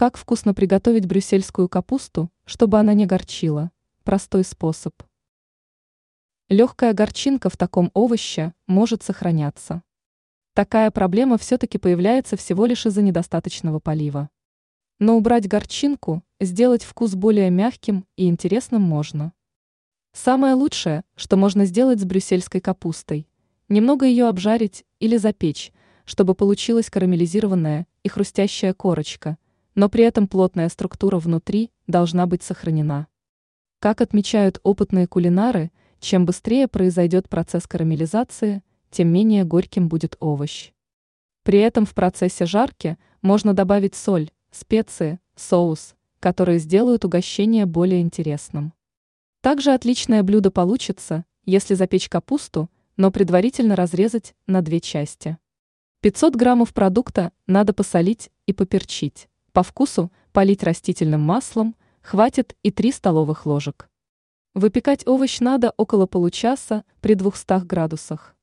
Как вкусно приготовить брюссельскую капусту, чтобы она не горчила? Простой способ. Легкая горчинка в таком овоще может сохраняться. Такая проблема все-таки появляется всего лишь из-за недостаточного полива. Но убрать горчинку, сделать вкус более мягким и интересным можно. Самое лучшее, что можно сделать с брюссельской капустой, немного ее обжарить или запечь, чтобы получилась карамелизированная и хрустящая корочка – но при этом плотная структура внутри должна быть сохранена. Как отмечают опытные кулинары, чем быстрее произойдет процесс карамелизации, тем менее горьким будет овощ. При этом в процессе жарки можно добавить соль, специи, соус, которые сделают угощение более интересным. Также отличное блюдо получится, если запечь капусту, но предварительно разрезать на две части. 500 граммов продукта надо посолить и поперчить. По вкусу полить растительным маслом, хватит и 3 столовых ложек. Выпекать овощ надо около получаса при 200 градусах.